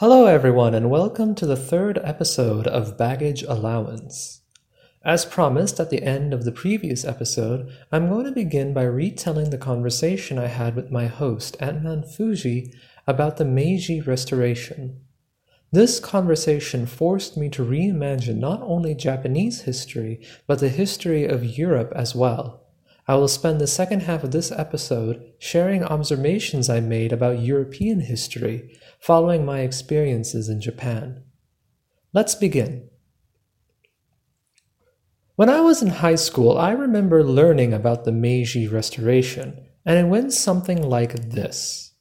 Hello, everyone, and welcome to the third episode of Baggage Allowance. As promised at the end of the previous episode, I'm going to begin by retelling the conversation I had with my host, at Mount Fuji, about the Meiji Restoration. This conversation forced me to reimagine not only Japanese history, but the history of Europe as well. I will spend the second half of this episode sharing observations I made about European history following my experiences in Japan. Let's begin. When I was in high school, I remember learning about the Meiji Restoration, and it went something like this.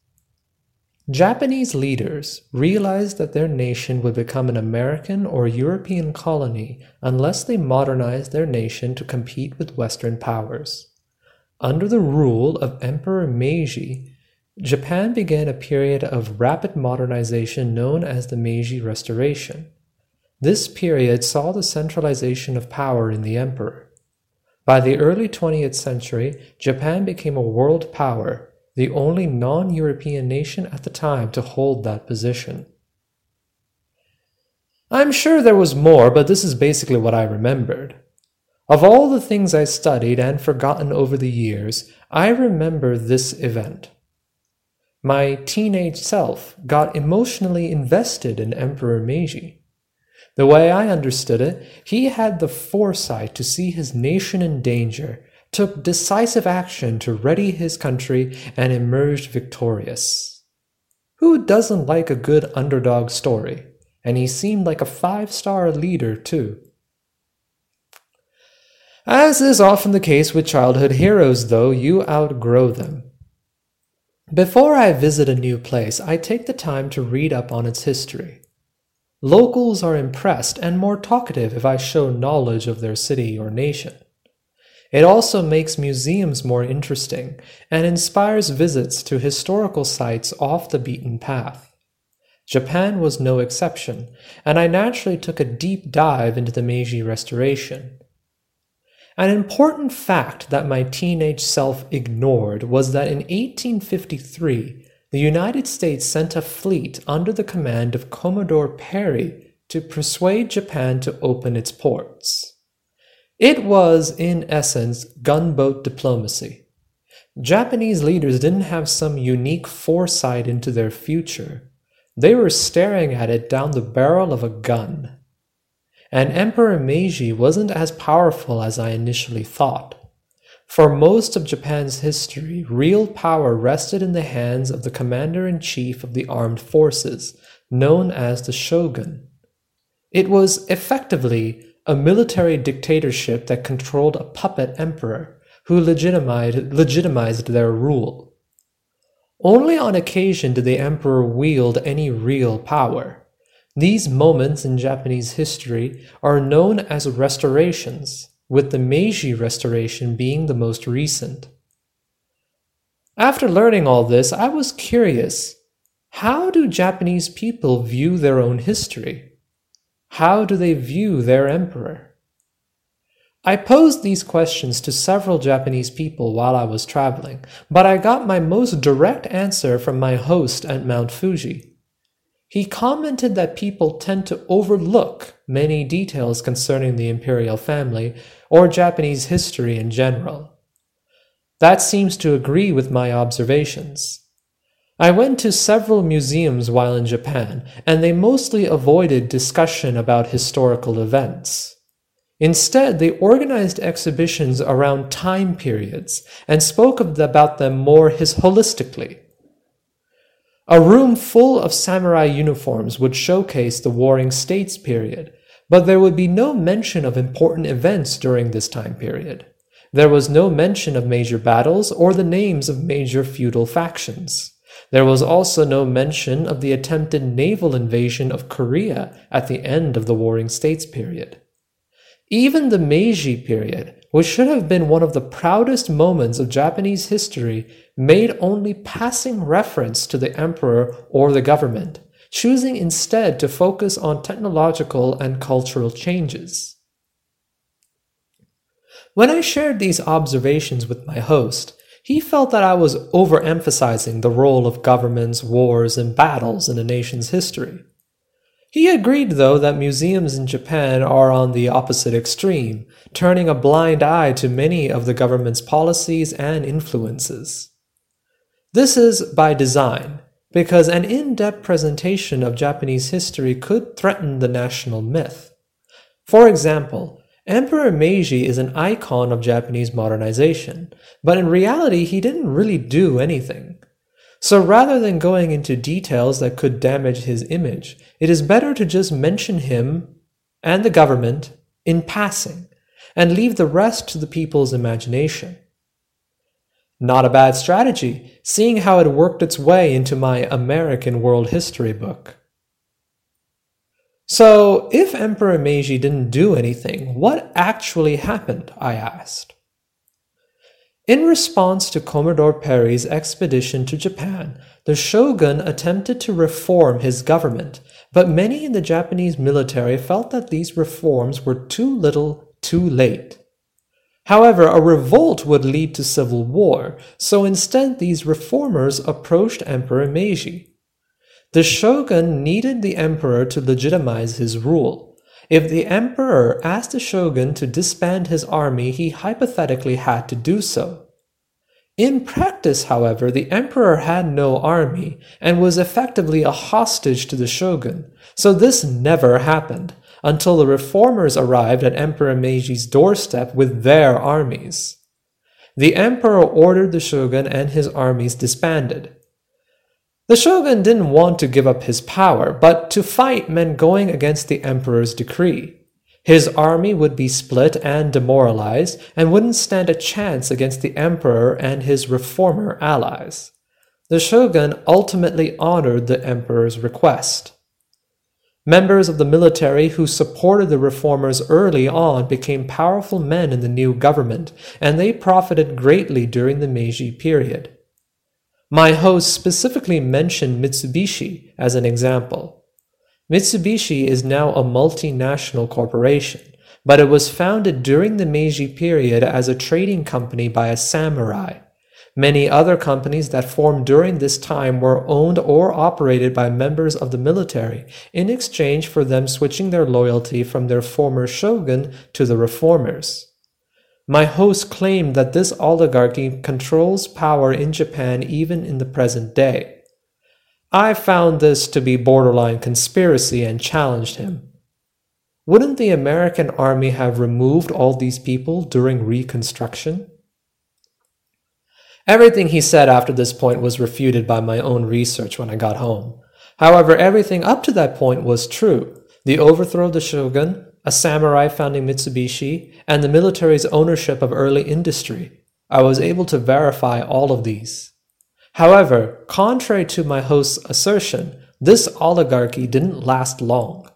Japanese leaders realized that their nation would become an American or European colony unless they modernized their nation to compete with Western powers. Under the rule of Emperor Meiji, Japan began a period of rapid modernization known as the Meiji Restoration. This period saw the centralization of power in the emperor. By the early 20th century, Japan became a world power, the only non European nation at the time to hold that position. I'm sure there was more, but this is basically what I remembered. Of all the things I studied and forgotten over the years, I remember this event. My teenage self got emotionally invested in Emperor Meiji. The way I understood it, he had the foresight to see his nation in danger, took decisive action to ready his country, and emerged victorious. Who doesn't like a good underdog story? And he seemed like a five star leader, too. As is often the case with childhood heroes, though, you outgrow them. Before I visit a new place, I take the time to read up on its history. Locals are impressed and more talkative if I show knowledge of their city or nation. It also makes museums more interesting and inspires visits to historical sites off the beaten path. Japan was no exception, and I naturally took a deep dive into the Meiji Restoration. An important fact that my teenage self ignored was that in 1853, the United States sent a fleet under the command of Commodore Perry to persuade Japan to open its ports. It was, in essence, gunboat diplomacy. Japanese leaders didn't have some unique foresight into their future. They were staring at it down the barrel of a gun and Emperor Meiji wasn't as powerful as I initially thought. For most of Japan's history, real power rested in the hands of the commander in chief of the armed forces, known as the shogun. It was effectively a military dictatorship that controlled a puppet emperor who legitimized, legitimized their rule. Only on occasion did the emperor wield any real power. These moments in Japanese history are known as restorations, with the Meiji Restoration being the most recent. After learning all this, I was curious how do Japanese people view their own history? How do they view their emperor? I posed these questions to several Japanese people while I was traveling, but I got my most direct answer from my host at Mount Fuji. He commented that people tend to overlook many details concerning the imperial family or Japanese history in general. That seems to agree with my observations. I went to several museums while in Japan, and they mostly avoided discussion about historical events. Instead, they organized exhibitions around time periods and spoke about them more holistically. A room full of samurai uniforms would showcase the Warring States period, but there would be no mention of important events during this time period. There was no mention of major battles or the names of major feudal factions. There was also no mention of the attempted naval invasion of Korea at the end of the Warring States period. Even the Meiji period, which should have been one of the proudest moments of Japanese history, made only passing reference to the emperor or the government, choosing instead to focus on technological and cultural changes. When I shared these observations with my host, he felt that I was overemphasizing the role of governments, wars, and battles in a nation's history. He agreed, though, that museums in Japan are on the opposite extreme, turning a blind eye to many of the government's policies and influences. This is by design, because an in depth presentation of Japanese history could threaten the national myth. For example, Emperor Meiji is an icon of Japanese modernization, but in reality, he didn't really do anything. So rather than going into details that could damage his image, it is better to just mention him and the government in passing and leave the rest to the people's imagination. Not a bad strategy, seeing how it worked its way into my American World History book. So, if Emperor Meiji didn't do anything, what actually happened? I asked. In response to Commodore Perry's expedition to Japan, the shogun attempted to reform his government, but many in the Japanese military felt that these reforms were too little, too late. However, a revolt would lead to civil war, so instead these reformers approached Emperor Meiji. The shogun needed the emperor to legitimize his rule. If the emperor asked the shogun to disband his army, he hypothetically had to do so. In practice, however, the emperor had no army and was effectively a hostage to the shogun, so this never happened until the reformers arrived at Emperor Meiji's doorstep with their armies. The emperor ordered the shogun and his armies disbanded. The shogun didn't want to give up his power, but to fight meant going against the emperor's decree. His army would be split and demoralized and wouldn't stand a chance against the emperor and his reformer allies. The shogun ultimately honored the emperor's request. Members of the military who supported the reformers early on became powerful men in the new government, and they profited greatly during the Meiji period. My host specifically mentioned Mitsubishi as an example. Mitsubishi is now a multinational corporation, but it was founded during the Meiji period as a trading company by a samurai. Many other companies that formed during this time were owned or operated by members of the military in exchange for them switching their loyalty from their former shogun to the reformers. My host claimed that this oligarchy controls power in Japan even in the present day. I found this to be borderline conspiracy and challenged him. Wouldn't the American army have removed all these people during Reconstruction? Everything he said after this point was refuted by my own research when I got home. However, everything up to that point was true. The overthrow of the shogun, a samurai founding Mitsubishi, and the military's ownership of early industry. I was able to verify all of these. However, contrary to my host's assertion, this oligarchy didn't last long.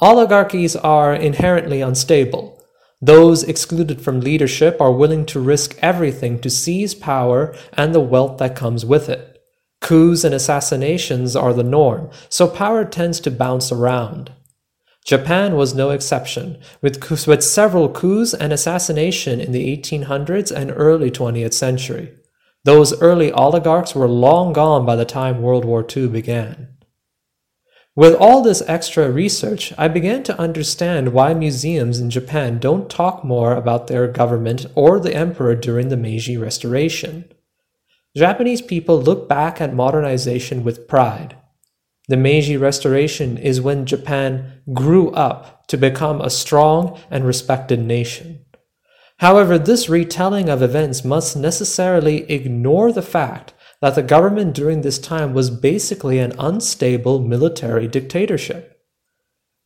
Oligarchies are inherently unstable. Those excluded from leadership are willing to risk everything to seize power and the wealth that comes with it. Coups and assassinations are the norm, so power tends to bounce around. Japan was no exception, with, with several coups and assassination in the 1800s and early 20th century. Those early oligarchs were long gone by the time World War II began. With all this extra research, I began to understand why museums in Japan don't talk more about their government or the emperor during the Meiji Restoration. Japanese people look back at modernization with pride. The Meiji Restoration is when Japan grew up to become a strong and respected nation. However, this retelling of events must necessarily ignore the fact that the government during this time was basically an unstable military dictatorship.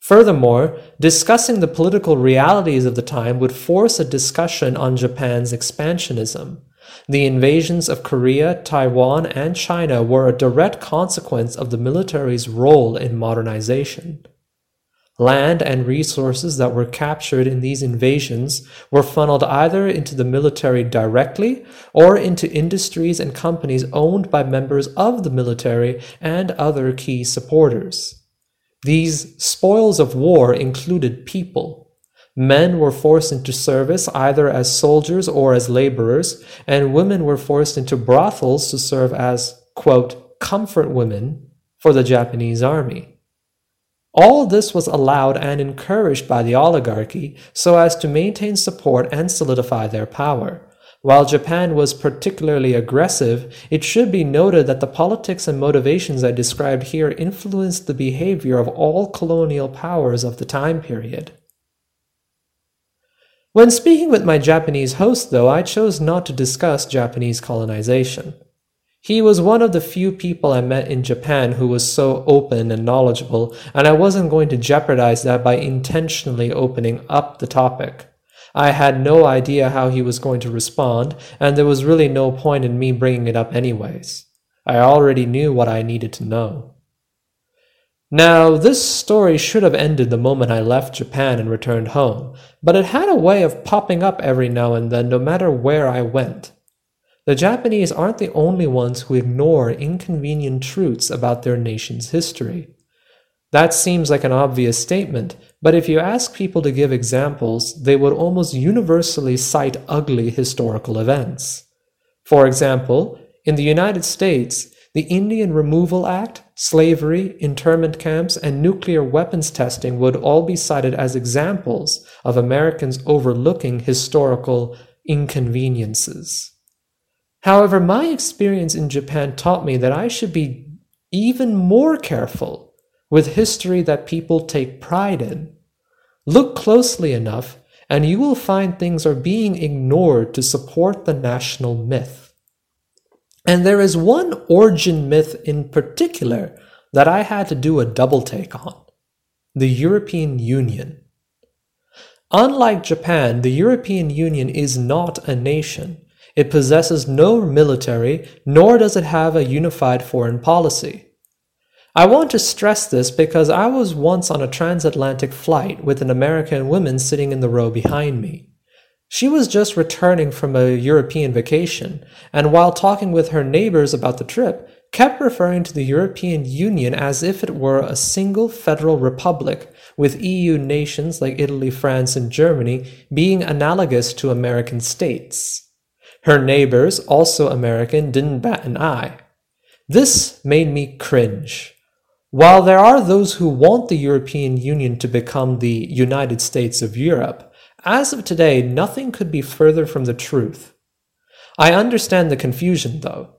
Furthermore, discussing the political realities of the time would force a discussion on Japan's expansionism, the invasions of Korea, Taiwan, and China were a direct consequence of the military's role in modernization. Land and resources that were captured in these invasions were funneled either into the military directly or into industries and companies owned by members of the military and other key supporters. These spoils of war included people, Men were forced into service either as soldiers or as laborers, and women were forced into brothels to serve as, quote, comfort women for the Japanese army. All this was allowed and encouraged by the oligarchy so as to maintain support and solidify their power. While Japan was particularly aggressive, it should be noted that the politics and motivations I described here influenced the behavior of all colonial powers of the time period. When speaking with my Japanese host, though, I chose not to discuss Japanese colonization. He was one of the few people I met in Japan who was so open and knowledgeable, and I wasn't going to jeopardize that by intentionally opening up the topic. I had no idea how he was going to respond, and there was really no point in me bringing it up anyways. I already knew what I needed to know. Now, this story should have ended the moment I left Japan and returned home, but it had a way of popping up every now and then no matter where I went. The Japanese aren't the only ones who ignore inconvenient truths about their nation's history. That seems like an obvious statement, but if you ask people to give examples, they would almost universally cite ugly historical events. For example, in the United States, the Indian Removal Act, slavery, internment camps, and nuclear weapons testing would all be cited as examples of Americans overlooking historical inconveniences. However, my experience in Japan taught me that I should be even more careful with history that people take pride in. Look closely enough, and you will find things are being ignored to support the national myth. And there is one origin myth in particular that I had to do a double take on the European Union. Unlike Japan, the European Union is not a nation. It possesses no military, nor does it have a unified foreign policy. I want to stress this because I was once on a transatlantic flight with an American woman sitting in the row behind me. She was just returning from a European vacation, and while talking with her neighbors about the trip, kept referring to the European Union as if it were a single federal republic, with EU nations like Italy, France, and Germany being analogous to American states. Her neighbors, also American, didn't bat an eye. This made me cringe. While there are those who want the European Union to become the United States of Europe, as of today, nothing could be further from the truth. I understand the confusion, though.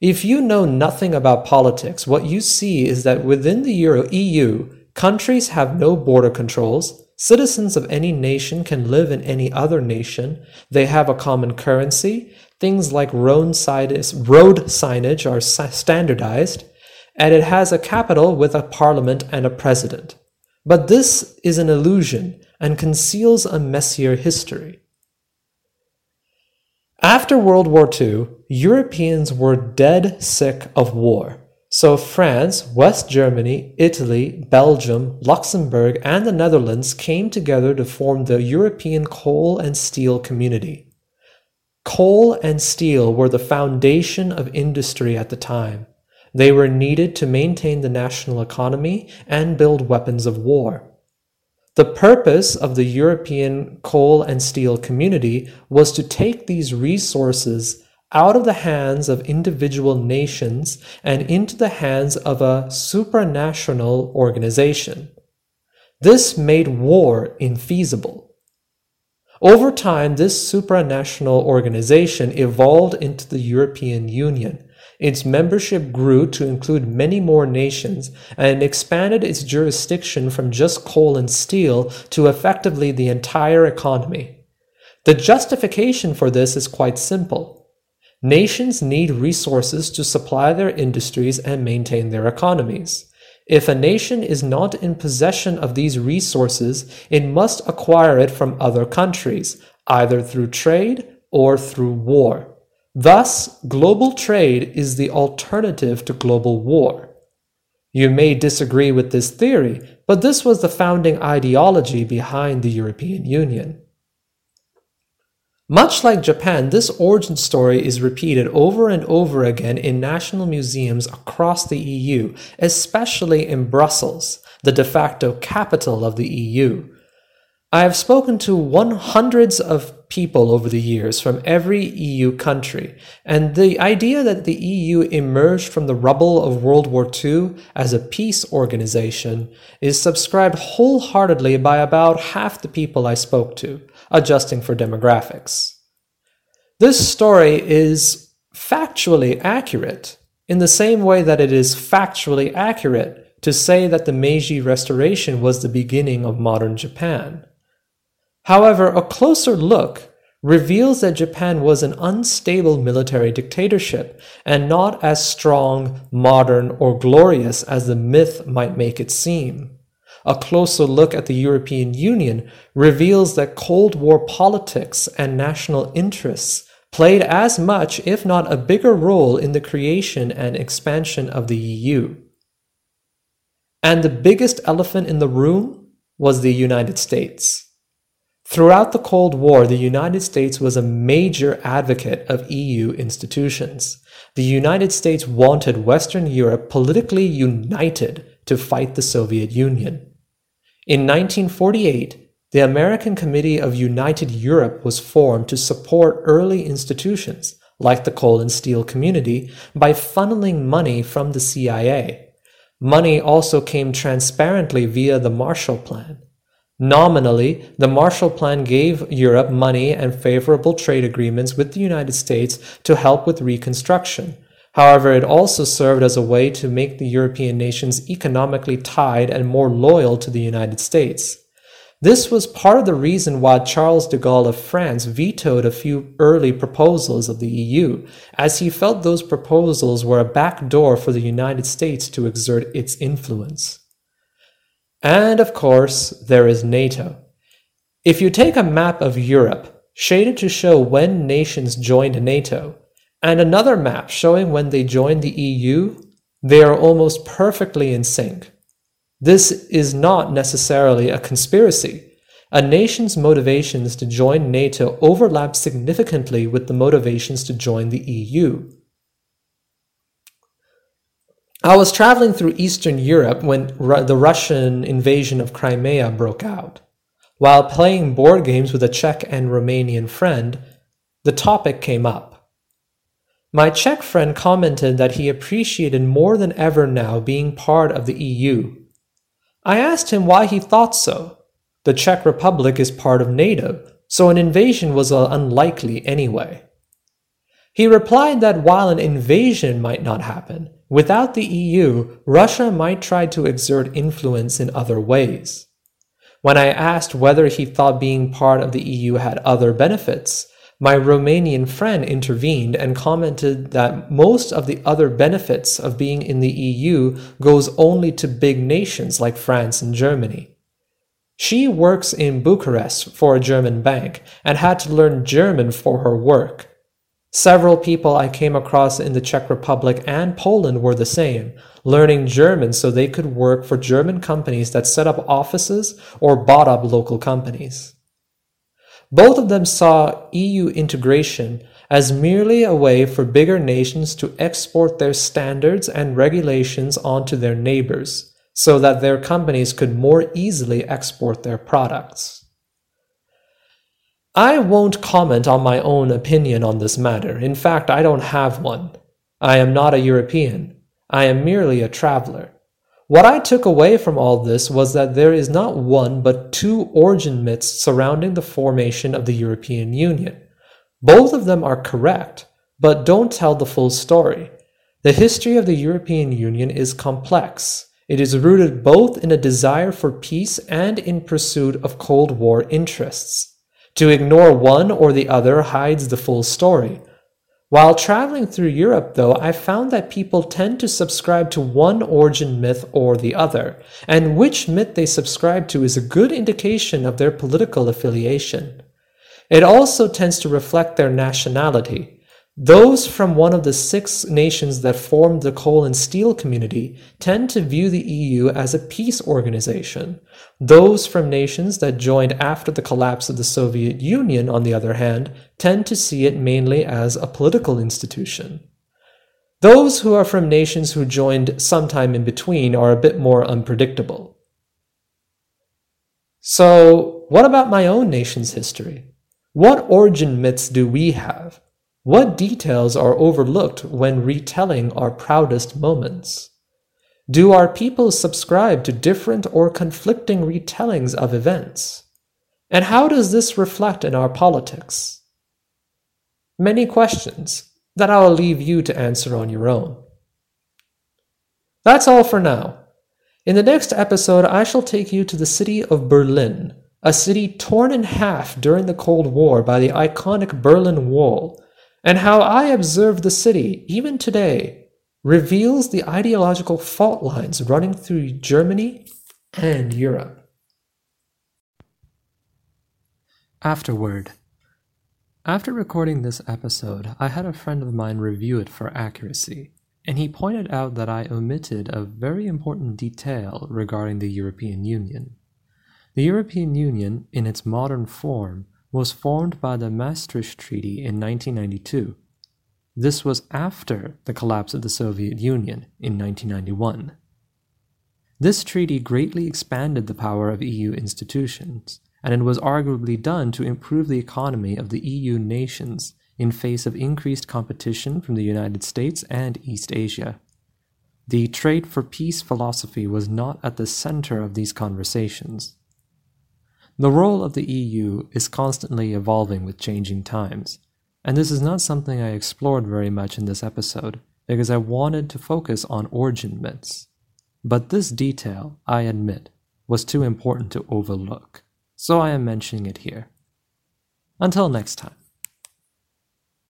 If you know nothing about politics, what you see is that within the Euro EU, countries have no border controls, Citizens of any nation can live in any other nation. They have a common currency. Things like road signage are standardized. And it has a capital with a parliament and a president. But this is an illusion and conceals a messier history. After World War II, Europeans were dead sick of war. So France, West Germany, Italy, Belgium, Luxembourg, and the Netherlands came together to form the European Coal and Steel Community. Coal and steel were the foundation of industry at the time. They were needed to maintain the national economy and build weapons of war. The purpose of the European coal and steel community was to take these resources out of the hands of individual nations and into the hands of a supranational organization. This made war infeasible. Over time, this supranational organization evolved into the European Union. Its membership grew to include many more nations and expanded its jurisdiction from just coal and steel to effectively the entire economy. The justification for this is quite simple. Nations need resources to supply their industries and maintain their economies. If a nation is not in possession of these resources, it must acquire it from other countries, either through trade or through war. Thus, global trade is the alternative to global war. You may disagree with this theory, but this was the founding ideology behind the European Union. Much like Japan, this origin story is repeated over and over again in national museums across the EU, especially in Brussels, the de facto capital of the EU. I have spoken to one hundreds of people over the years from every EU country, and the idea that the EU emerged from the rubble of World War II as a peace organization is subscribed wholeheartedly by about half the people I spoke to, adjusting for demographics. This story is factually accurate in the same way that it is factually accurate to say that the Meiji Restoration was the beginning of modern Japan. However, a closer look reveals that Japan was an unstable military dictatorship and not as strong, modern, or glorious as the myth might make it seem. A closer look at the European Union reveals that Cold War politics and national interests played as much, if not a bigger role in the creation and expansion of the EU. And the biggest elephant in the room was the United States. Throughout the Cold War, the United States was a major advocate of EU institutions. The United States wanted Western Europe politically united to fight the Soviet Union. In 1948, the American Committee of United Europe was formed to support early institutions, like the coal and steel community, by funneling money from the CIA. Money also came transparently via the Marshall Plan. Nominally, the Marshall Plan gave Europe money and favorable trade agreements with the United States to help with reconstruction. However, it also served as a way to make the European nations economically tied and more loyal to the United States. This was part of the reason why Charles de Gaulle of France vetoed a few early proposals of the EU, as he felt those proposals were a backdoor for the United States to exert its influence. And of course, there is NATO. If you take a map of Europe, shaded to show when nations joined NATO, and another map showing when they joined the EU, they are almost perfectly in sync. This is not necessarily a conspiracy. A nation's motivations to join NATO overlap significantly with the motivations to join the EU. I was traveling through Eastern Europe when Ru- the Russian invasion of Crimea broke out. While playing board games with a Czech and Romanian friend, the topic came up. My Czech friend commented that he appreciated more than ever now being part of the EU. I asked him why he thought so. The Czech Republic is part of NATO, so an invasion was uh, unlikely anyway. He replied that while an invasion might not happen, without the EU, Russia might try to exert influence in other ways. When I asked whether he thought being part of the EU had other benefits, my Romanian friend intervened and commented that most of the other benefits of being in the EU goes only to big nations like France and Germany. She works in Bucharest for a German bank and had to learn German for her work. Several people I came across in the Czech Republic and Poland were the same, learning German so they could work for German companies that set up offices or bought up local companies. Both of them saw EU integration as merely a way for bigger nations to export their standards and regulations onto their neighbors so that their companies could more easily export their products. I won't comment on my own opinion on this matter. In fact, I don't have one. I am not a European. I am merely a traveler. What I took away from all this was that there is not one but two origin myths surrounding the formation of the European Union. Both of them are correct, but don't tell the full story. The history of the European Union is complex. It is rooted both in a desire for peace and in pursuit of Cold War interests. To ignore one or the other hides the full story. While traveling through Europe, though, I found that people tend to subscribe to one origin myth or the other, and which myth they subscribe to is a good indication of their political affiliation. It also tends to reflect their nationality. Those from one of the six nations that formed the coal and steel community tend to view the EU as a peace organization. Those from nations that joined after the collapse of the Soviet Union, on the other hand, tend to see it mainly as a political institution. Those who are from nations who joined sometime in between are a bit more unpredictable. So, what about my own nation's history? What origin myths do we have? What details are overlooked when retelling our proudest moments? Do our people subscribe to different or conflicting retellings of events? And how does this reflect in our politics? Many questions that I will leave you to answer on your own. That's all for now. In the next episode, I shall take you to the city of Berlin, a city torn in half during the Cold War by the iconic Berlin Wall, and how I observe the city, even today, reveals the ideological fault lines running through Germany and Europe. Afterward. After recording this episode, I had a friend of mine review it for accuracy, and he pointed out that I omitted a very important detail regarding the European Union. The European Union, in its modern form, was formed by the Maastricht Treaty in 1992 this was after the collapse of the Soviet Union in 1991. This treaty greatly expanded the power of EU institutions, and it was arguably done to improve the economy of the EU nations in face of increased competition from the United States and East Asia. The trade for peace philosophy was not at the center of these conversations. The role of the EU is constantly evolving with changing times, and this is not something I explored very much in this episode, because I wanted to focus on origin myths. But this detail, I admit, was too important to overlook, so I am mentioning it here. Until next time.